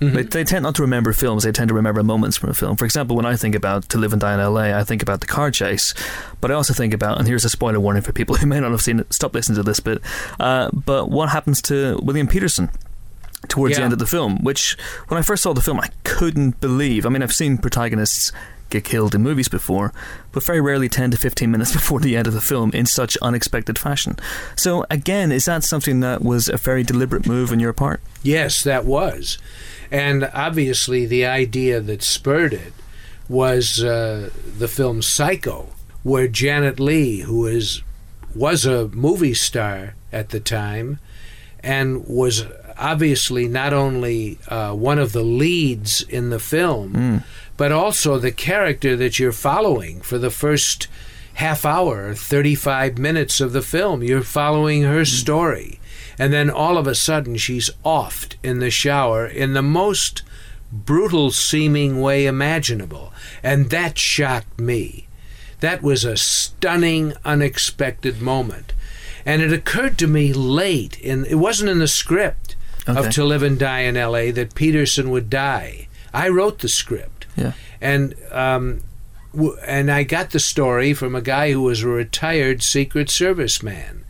Mm-hmm. They, they tend not to remember films. They tend to remember moments from a film. For example, when I think about To Live and Die in L.A., I think about the car chase, but I also think about, and here's a spoiler warning for people <laughs> who may not have seen it. Stop listening to this bit. Uh, but what happens to William Petersen? Towards the end of the film, which when I first saw the film, I couldn't believe. I mean, I've seen protagonists get killed in movies before, but very rarely 10 to 15 minutes <laughs> before the end of the film in such unexpected fashion. So, again, is that something that was a very deliberate move on your part? Yes, that was. And obviously, the idea that spurred it was uh, the film Psycho, where Janet Leigh, who is was a movie star at the time, and was obviously not only uh, one of the leads in the film, but also the character that you're following for the first half hour, 35 minutes of the film. You're following her story. And then all of a sudden, she's offed in the shower in the most brutal seeming way imaginable. And that shocked me. That was a stunning, unexpected moment. And it occurred to me late, in, it wasn't in the script Okay. of To Live and Die in L.A. that Petersen would die. I wrote the script. Yeah. And um, w- and I got the story from a guy who was a retired Secret Service man,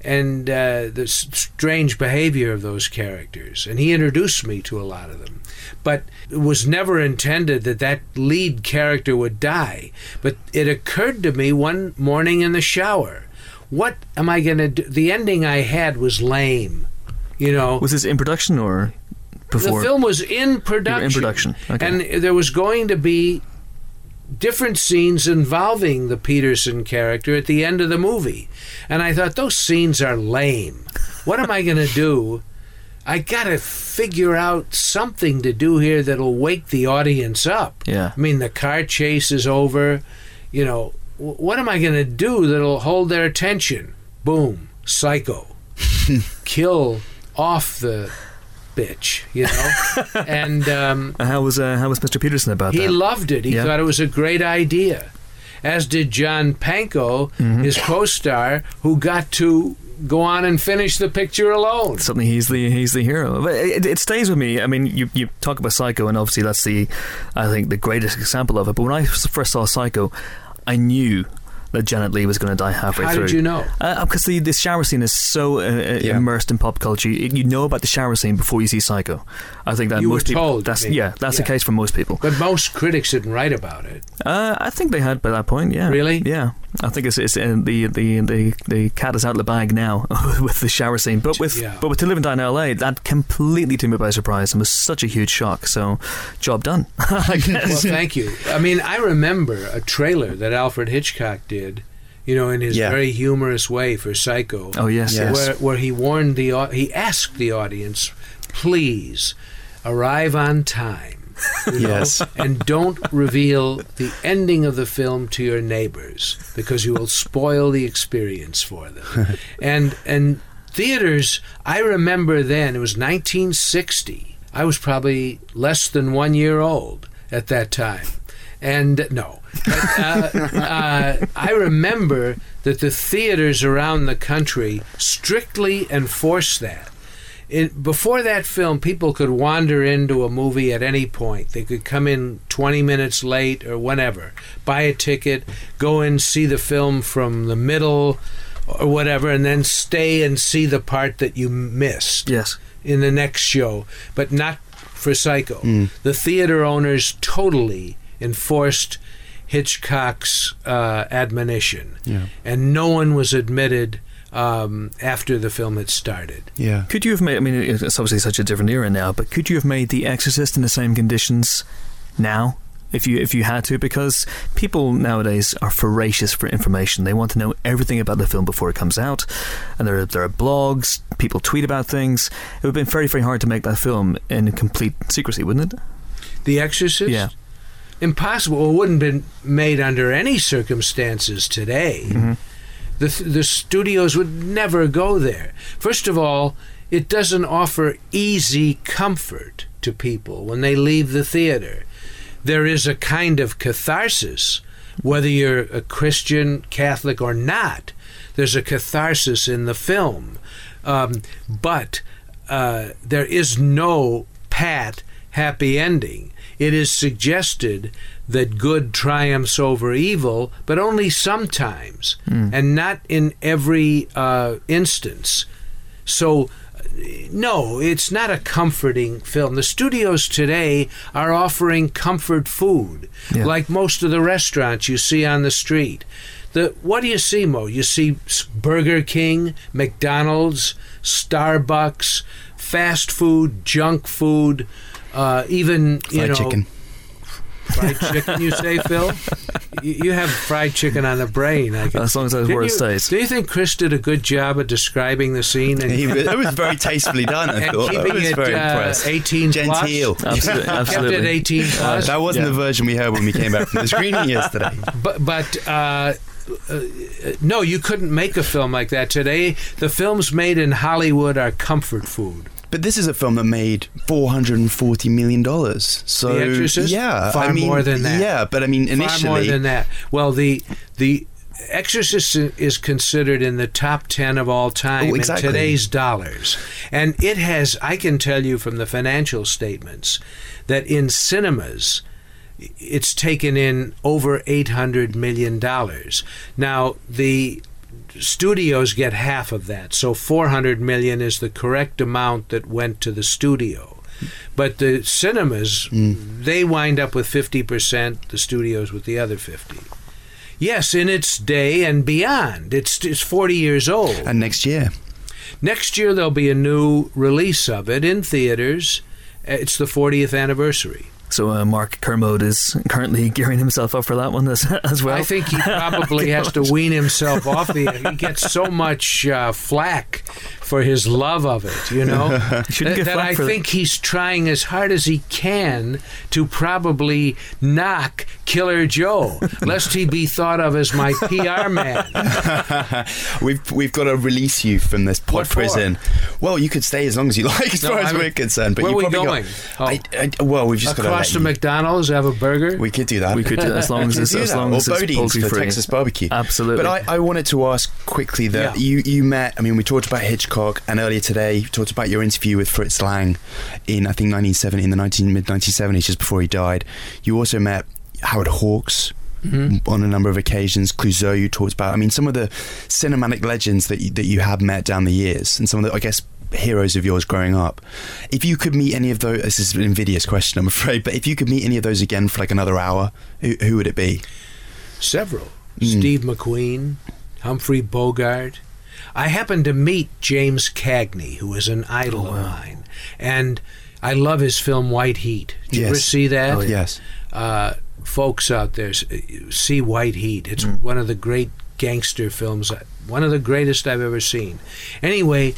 and uh, the s- strange behavior of those characters. And he introduced me to a lot of them. But it was never intended that that lead character would die. But it occurred to me one morning in the shower. What am I going to do? The ending I had was lame. You know, Was this in production or before? the film was in production. in production, okay. And there was going to be different scenes involving the Petersen character at the end of the movie. And I thought, those scenes are lame. What am I going to do? I got to figure out something to do here that'll wake the audience up. Yeah. I mean, the car chase is over. You know, what am I going to do that'll hold their attention? Boom, psycho. <laughs> Kill off the bitch, you know? <laughs> and um, how was uh, how was Mr. Petersen about he that? He loved it. He Yeah. thought it was a great idea. As did John Pankow, Mm-hmm. his co star, who got to go on and finish the picture alone. Suddenly he's the he's the hero. But it, it stays with me. I mean, you you talk about Psycho, and obviously that's the I think the greatest example of it. But when I first saw Psycho, I knew that Janet Leigh was going to die halfway How through. How did you know? Because the, the shower scene is so uh, uh, Yeah. immersed in pop culture, you, you know about the shower scene before you see Psycho. I think that You were most people. told, that's maybe. yeah, that's the case for most people. But most critics didn't write about it. Uh, I think they had by that point. Yeah, Really? Yeah, I think it's, it's uh, the, the the the cat is out of the bag now <laughs> with the shower scene. But with Yeah. but with To Live and Die in L.A., that completely took me by surprise and was such a huge shock. So, job done. <laughs> I guess. Well, thank you. I mean, I remember a trailer that Alfred Hitchcock did, you know, in his Yeah. very humorous way for Psycho. oh yes, yes. where where he warned the he asked the audience, please arrive on time. you know, Yes. and don't reveal the ending of the film to your neighbors because you will spoil the experience for them. <laughs> and and theaters, I remember then it was 1960. I was probably less than one year old at that time. And no, but, uh, <laughs> uh, I remember that the theaters around the country strictly enforced that. It, before that film, people could wander into a movie at any point. They could come in 20 minutes late or whenever, buy a ticket, go and see the film from the middle or whatever, and then stay and see the part that you missed yes. in the next show, but not for Psycho. The theater owners totally enforced Hitchcock's uh, admonition, Yeah. and no one was admitted um, after the film had started. Yeah. Could you have made? I mean, it's obviously such a different era now, but could you have made The Exorcist in the same conditions now? If you if you had to, because people nowadays are voracious for information. They want to know everything about the film before it comes out, and there are, there are blogs. People tweet about things. It would have been very very hard to make that film in complete secrecy, wouldn't it? The Exorcist? Yeah. Impossible. It wouldn't have been made under any circumstances today. The, the studios would never go there. First of all, it doesn't offer easy comfort to people when they leave the theater. There is a kind of catharsis, whether you're a Christian, Catholic, or not. There's a catharsis in the film. Um, but uh, there is no pat, happy ending. It is suggested that good triumphs over evil, but only sometimes, and not in every uh, instance. So, no, it's not a comforting film. The studios today are offering comfort food, Yeah. like most of the restaurants you see on the street. The what do you see, Mo? You see Burger King, McDonald's, Starbucks, fast food, junk food, uh, even you Fried know, chicken. Fried chicken, you say, <laughs> Phil? You you have fried chicken on the brain. I can, As long as those Didn't words you- stays. Do you think Chris did a good job of describing the scene and, He it was very tastefully done. I thought. I was it very uh, impressed. 18 Genteel. plus? Absolutely. <laughs> Kept it absolutely. 18 plus. That wasn't Yeah. the version we heard when we came back from the screening yesterday. <laughs> But but uh, uh, no, you couldn't make a film like that today. The films made in Hollywood are comfort food. But this is a film that made four hundred and forty million dollars. So The Exorcist? yeah, Far I mean, more than that. Yeah, but I mean, initially, Far more than that. Well, the the Exorcist is considered in the top ten of all time Oh, exactly. in today's dollars, and it has. I can tell you from the financial statements that in cinemas. It's taken in over eight hundred million dollars. Now the studios get half of that, so four hundred million is the correct amount that went to the studio. But the cinemas, hmm. they wind up with 50%, the studios with the other 50. Yes, in its day and beyond. It's, it's 40 years old. and next year, Next year, there'll be a new release of it in theaters. It's the 40th anniversary. So uh, Mark Kermode is currently gearing himself up for that one as, <laughs> as well. I think he probably <laughs> has to wean himself off the. He gets so much uh, flack for his love of it, you know. <laughs> That that I for- think he's trying as hard as he can to probably knock Killer Joe, <laughs> lest he be thought of as my PR man. <laughs> we've we've got to release you from this pod prison. Well, you could stay as long as you like, as No, far as I mean, we're concerned. But where you we probably going? Got, Oh. I, I, well, we've just got Across to to let you- McDonald's, have a burger. We could do that. We could do that as long as We it's- could do as long or as it's Bodean's poultry for free. Texas barbecue. Absolutely. But I, I wanted to ask quickly that Yeah. you, you met. I mean, we talked about Hitchcock, and earlier today you talked about your interview with Fritz Lang in I think 1970, in the 19, mid 1970s, just before he died. You also met Howard Hawks. Mhm. On a number of occasions, Clouzot, you talked about. I mean, some of the cinematic legends that you, that you have met down the years, and some of the, I guess, heroes of yours growing up. If you could meet any of those, this is an invidious question, I'm afraid, but if you could meet any of those again for like another hour, who, who would it be? Several. Mm. Steve McQueen, Humphrey Bogart. I happened to meet James Cagney, who is an idol Oh, of mine. And I love his film White Heat. Did you ever see that? Oh. Yes. uh, folks out there, see White Heat. It's Mm. one of the great gangster films, uh, one of the greatest I've ever seen. Anyway,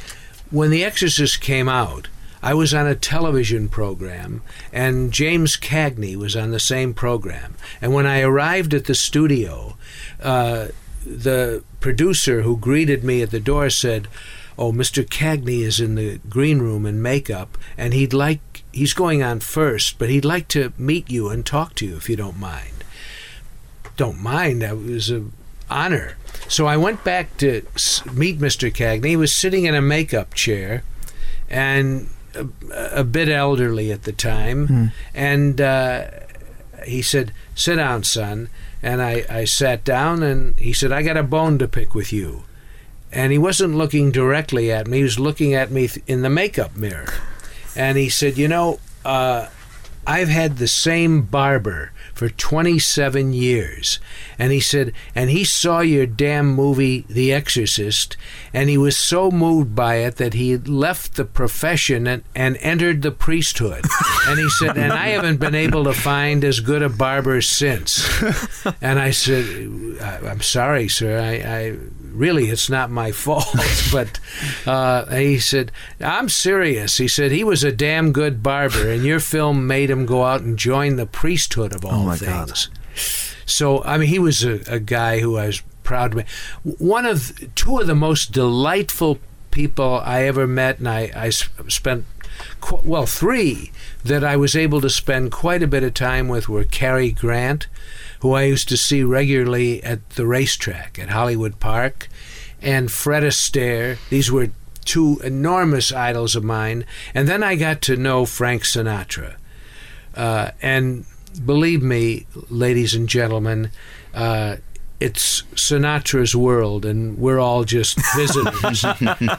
when The Exorcist came out, I was on a television program, and James Cagney was on the same program. And when I arrived at the studio, uh, the producer who greeted me at the door said, "Oh, Mr. Cagney is in the green room in makeup, and he'd like he's going on first, but he'd like to meet you and talk to you if you don't mind." Don't mind. That was a honor. So I went back to meet Mr. Cagney. He was sitting in a makeup chair, and a, a bit elderly at the time, Hmm. and. Uh, he said, "Sit down, son." And I, I sat down, and he said, "I got a bone to pick with you." And he wasn't looking directly at me; he was looking at me in the makeup mirror. And he said, "You know, uh, I've had the same barber for 27 years." And he said, "And he saw your damn movie, The Exorcist, and he was so moved by it that he left the profession and, and entered the priesthood." <laughs> and he said, "And I haven't been able to find as good a barber since." <laughs> and I said, "I'm sorry, sir. I, I really, it's not my fault." <laughs> but uh, he said, "I'm serious." He said he was a damn good barber, and your film made him go out and join the priesthood of all Oh, my God. things. So I mean, he was a, a guy who I was proud to. Be. One of two of the most delightful people I ever met, and I, I spent qu- well three that I was able to spend quite a bit of time with were Cary Grant, who I used to see regularly at the racetrack at Hollywood Park, and Fred Astaire. These were two enormous idols of mine, and then I got to know Frank Sinatra. Uh, and believe me, ladies and gentlemen, uh, it's Sinatra's world, and we're all just <laughs> visitors.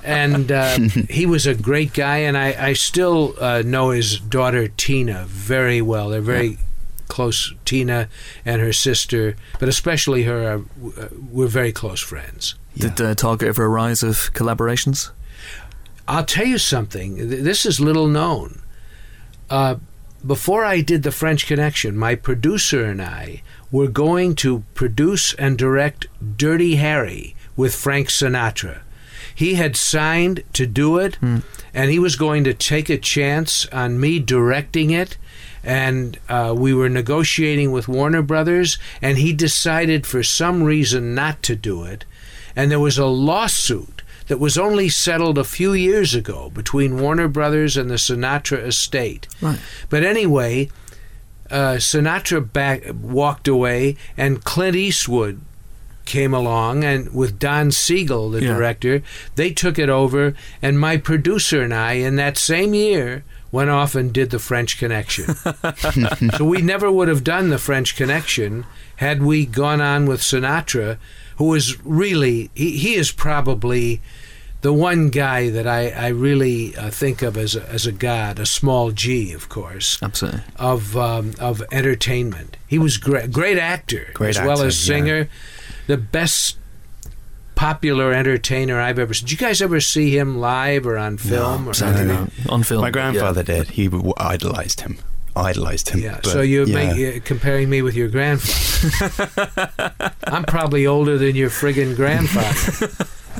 and uh, he was a great guy, and I, I still uh, know his daughter Tina very well. They're very close. Tina and her sister, but especially her, uh, we're very close friends. Did uh, talk ever arise of collaborations? I'll tell you something. This is little known. Uh, before I did The French Connection, my producer and I were going to produce and direct Dirty Harry with Frank Sinatra. He had signed to do it, and he was going to take a chance on me directing it. And uh, we were negotiating with Warner Brothers, and he decided for some reason not to do it. And there was a lawsuit that was only settled a few years ago between Warner Brothers and the Sinatra estate. Right. But anyway, uh, Sinatra back walked away, and Clint Eastwood came along, and with Don Siegel, the Yeah. director, they took it over. And my producer and I, in that same year, went off and did the French Connection. <laughs> so we never would have done the French Connection had we gone on with Sinatra, who is really he, he is probably the one guy that I, I really uh, think of as a, as a god, a small g, of course, Absolutely. of um, of entertainment. He was great, great actor Great as well actor, as yeah. singer, the best popular entertainer I've ever. seen. Did you guys ever see him live or on film? or Sadly anything? not. On film. My grandfather yeah. did. He w- idolized him. Idolized him. Yeah. But, so you yeah. make uh, comparing me with your grandfather. <laughs> I'm probably older than your friggin' grandfather.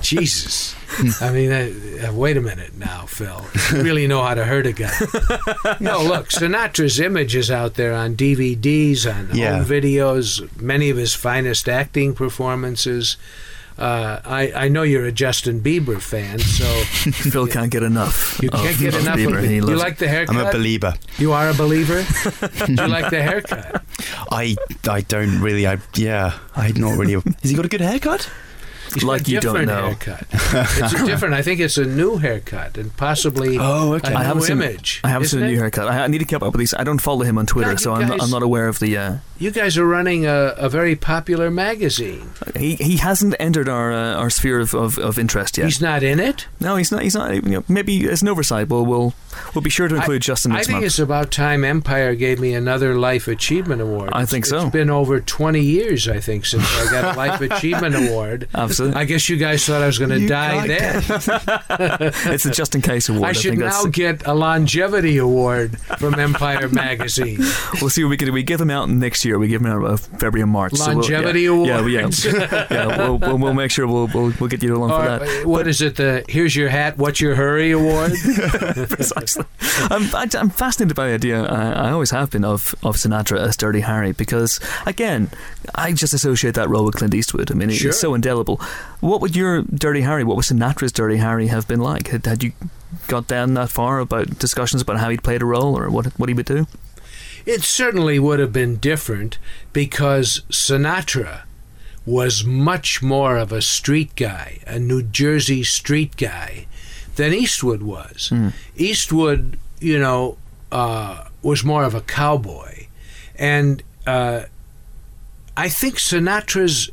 Jesus. <laughs> I mean, uh, uh, wait a minute now, Phil. You really know how to hurt a guy. no, <laughs> look, Sinatra's image is out there on DVDs, on Yeah. home videos, many of his finest acting performances. Uh, I, I know you're a Justin Bieber fan, so <laughs> Phil can't get enough. you can't get of enough Bieber. of it. You like the haircut? I'm a believer. you are a believer? <laughs> Do you like the haircut? I I don't really. I yeah. I'm not really. Has he got a good haircut? He's Like got a you don't different know. Haircut. It's a different. I think it's a new haircut and possibly <laughs> Oh, okay. a I new haven't seen, image. I haven't seen a new haircut. I, I need to keep up with these. I don't follow him on Twitter, God, you so I'm not, I'm not aware of the. Uh, You guys are running a, a very popular magazine. he he hasn't entered our uh, our sphere of, of, of interest yet. He's not in it. no, he's not. He's not. You know, maybe it's an oversight. But we'll we'll be sure to include Justin I think month. it's about time Empire gave me another Life Achievement Award. I think so. It's been over 20 years, I think, since I got a <laughs> Life Achievement Award. Absolutely, I guess you guys thought I was going to die then. <laughs> it's the just in case award. I should think now get a longevity award from Empire <laughs> Magazine. we'll see what we can do. We give him out next year. We give him out uh, February and March. so we'll- Longevity yeah, award. Yeah, yeah, <laughs> yeah. We'll, we'll, we'll make sure we'll, we'll we'll get you along Or, for that. what is it? The Here's Your Hat, What's Your Hurry Award? <laughs> Precisely. I'm, I, I'm fascinated by the idea. I, I always have been of, of Sinatra as Dirty Harry because, again, I just associate that role with Clint Eastwood. I mean, Sure. it's so indelible. What would your Dirty Harry, what would Sinatra's Dirty Harry have been like? Had, had you got down that far about discussions about how he'd played a role or what what he would do? It certainly would have been different because Sinatra was much more of a street guy, a New Jersey street guy, than Eastwood was. Mm. Eastwood, you know, uh, was more of a cowboy. And uh, I think Sinatra's,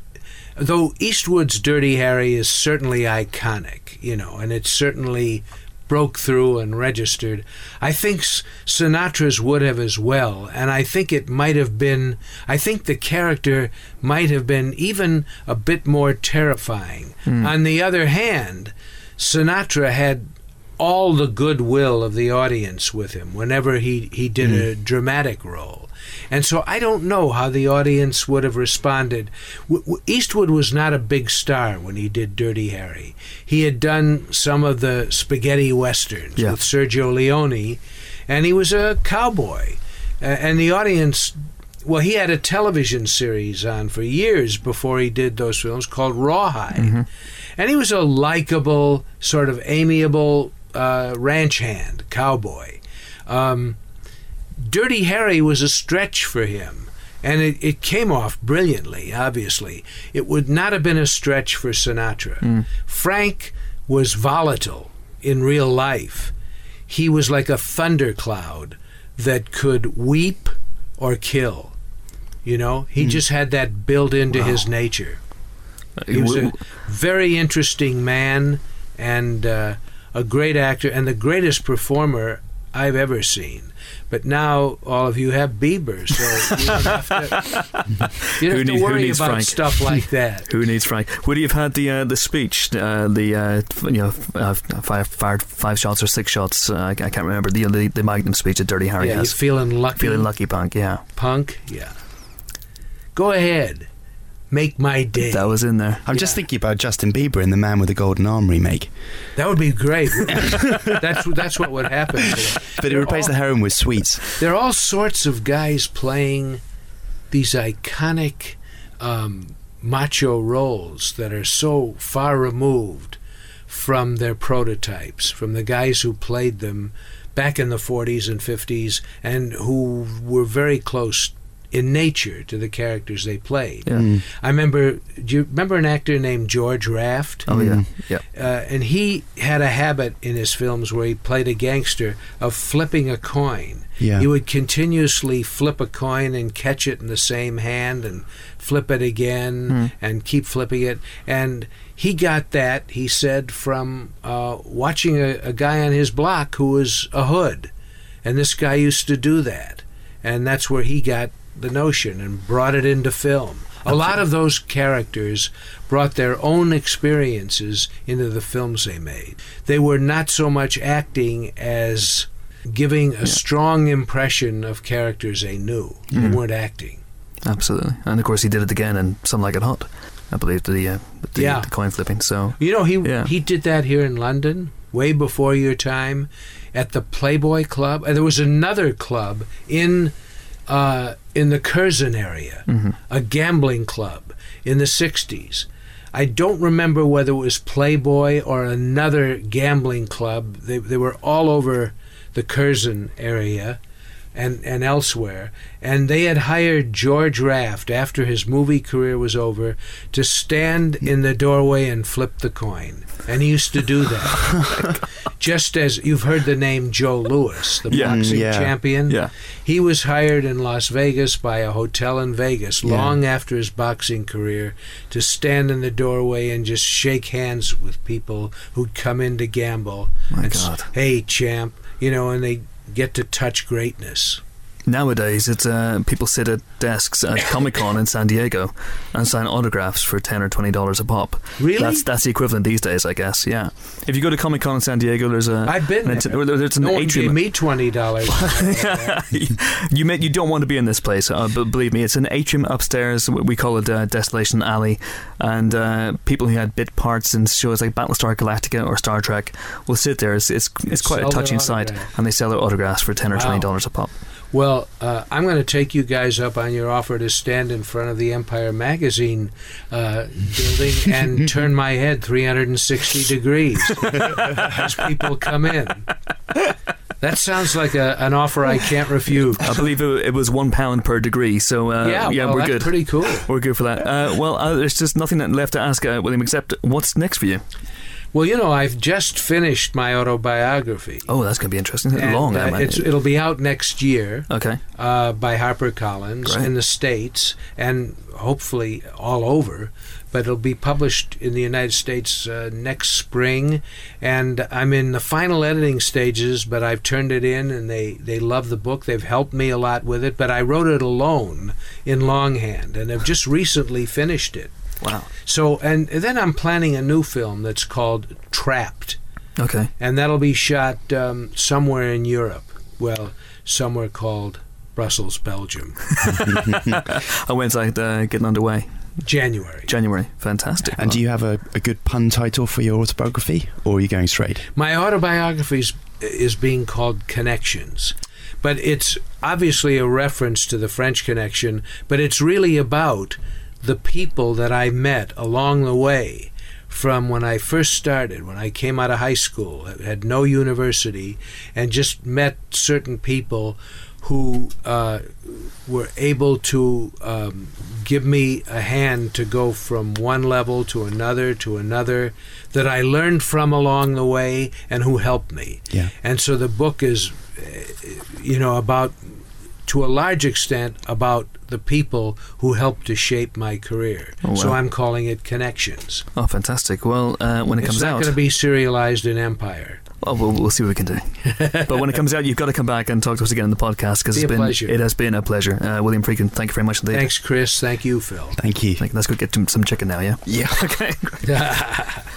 though Eastwood's Dirty Harry is certainly iconic, you know, and it's certainly broke through and registered. I think Sinatra's would have as well, and I think it might have been. I think the character might have been even a bit more terrifying. Hmm. On the other hand, Sinatra had all the goodwill of the audience with him whenever he, he did a mm. dramatic role. And so I don't know how the audience would have responded. W- Eastwood was not a big star when he did Dirty Harry. He had done some of the spaghetti westerns Yeah. with Sergio Leone, and he was a cowboy. And the audience, well, he had a television series on for years before he did those films called Rawhide. Mm-hmm. And he was a likable, sort of amiable uh, ranch hand, cowboy. Um, Dirty Harry was a stretch for him, and it, it came off brilliantly, obviously. It would not have been a stretch for Sinatra. Frank was volatile in real life. He was like a thundercloud that could weep or kill. You know, he just had that built into his nature. He was a very interesting man and uh, a great actor and the greatest performer I've ever seen. But now all of you have Bieber, so you don't have to, <laughs> you don't Who have to need- worry needs about Frank? stuff like that. <laughs> Who needs Frank? Would he have had the uh, the speech, uh, the uh, you know uh, five fired five shots or six shots? Uh, I, I can't remember the, the the Magnum speech that Dirty Harry yeah, has. feeling lucky? Feeling lucky, punk. Yeah, punk? Yeah. Go ahead, make my day. that was in there. I'm just thinking about Justin Bieber in the Man with the Golden Arm remake. That would be great. <laughs> that's that's what would happen. But it replaced the heroin with sweets. There are all sorts of guys playing these iconic um, macho roles that are so far removed from their prototypes, from the guys who played them back in the 40s and 50s and who were very close in nature to the characters they played. Yeah. Mm. I remember, do you remember an actor named George Raft? Oh yeah, Mm. yeah. uh, and he had a habit in his films where he played a gangster of flipping a coin. Yeah. He would continuously flip a coin and catch it in the same hand and flip it again Hmm. and keep flipping it. And he got that, he said, from uh, watching a, a guy on his block who was a hood. And this guy used to do that. And that's where he got the notion and brought it into film. A lot of those characters brought their own experiences into the films they made. They were not so much acting as giving a strong impression of characters they knew. They Mhm. weren't acting. Absolutely, and of course he did it again in Some Like It Hot. I believe the uh, the, Yeah. the coin flipping. So You know, he Yeah. he did that here in London way before your time at the Playboy Club. And there was another club in uh, in the Curzon area, mhm. a gambling club in the '60s. I don't remember whether it was Playboy or another gambling club. They they were all over the Curzon area. And, and elsewhere, and they had hired George Raft after his movie career was over to stand in the doorway and flip the coin. And he used to do that. <laughs> Just as you've heard the name Joe Louis, the Yeah. boxing Yeah. champion. yeah, He was hired in Las Vegas by a hotel in Vegas long after his boxing career to stand in the doorway and just shake hands with people who'd come in to gamble. my and God. Hey, champ. You know, and they get to touch greatness. Nowadays, it's uh, people sit at desks at <laughs> Comic Con in San Diego and sign autographs for ten or twenty dollars a pop. Really? That's that's the equivalent these days, I guess. Yeah. If you go to Comic Con in San Diego, there's a I've been an, there. there- there's an no one atrium. gave me twenty dollars. <laughs> you may, you don't want to be in this place, uh, but believe me, it's an atrium upstairs. We call it uh, Desolation Alley, and uh, people who had bit parts in shows like Battlestar Galactica or Star Trek will sit there. It's it's, it's quite a touching sight, and they sell their autographs for ten or twenty dollars a pop. Well, uh, I'm going to take you guys up on your offer to stand in front of the Empire Magazine uh, building <laughs> and turn my head 360 degrees as people come in. That sounds like a, an offer I can't refuse. I believe it, it was one pound per degree, so uh, yeah, yeah, well, we're that's good. pretty cool. We're good for that. Uh, well, uh, there's just nothing left to ask uh, William except what's next for you. Well, you know, I've just finished my autobiography. Oh, that's going to be interesting. And, Long, uh, I it's, imagine. it'll be out next year Okay. uh, by HarperCollins Great. in the States and hopefully all over. But it'll be published in the United States uh, next spring. And I'm in the final editing stages, but I've turned it in and they, they love the book. They've helped me a lot with it. But I wrote it alone in longhand and have just recently finished it. Wow. So, and then I'm planning a new film that's called Trapped Okay. and that'll be shot um, somewhere in Europe. Well, somewhere called Brussels, Belgium. <laughs> <laughs> Oh, when's that uh, getting underway? January. January. Fantastic. And do you have a, a good pun title for your autobiography, or are you going straight? My autobiography is, is being called Connections, but it's obviously a reference to the French Connection, but it's really about the people that I met along the way. From when I first started, when I came out of high school, had no university, and just met certain people who uh, were able to um, give me a hand to go from one level to another to another that I learned from along the way and who helped me. Yeah. And so the book is, uh, you know, about to a large extent about the people who helped to shape my career. Oh, So. I'm calling it Connections. Oh, fantastic. Well, uh, when it it's comes not out, going to be serialized in Empire. Well, we'll, we'll see what we can do. <laughs> but when it comes out, you've got to come back and talk to us again in the podcast because Be it's a been pleasure. it has been a pleasure. Uh, William Friedkin, thank you very much indeed. Thanks, Chris. Thank you, Phil. Thank you. Like, let's go get some some chicken now, yeah. Yeah. <laughs> Okay. <laughs>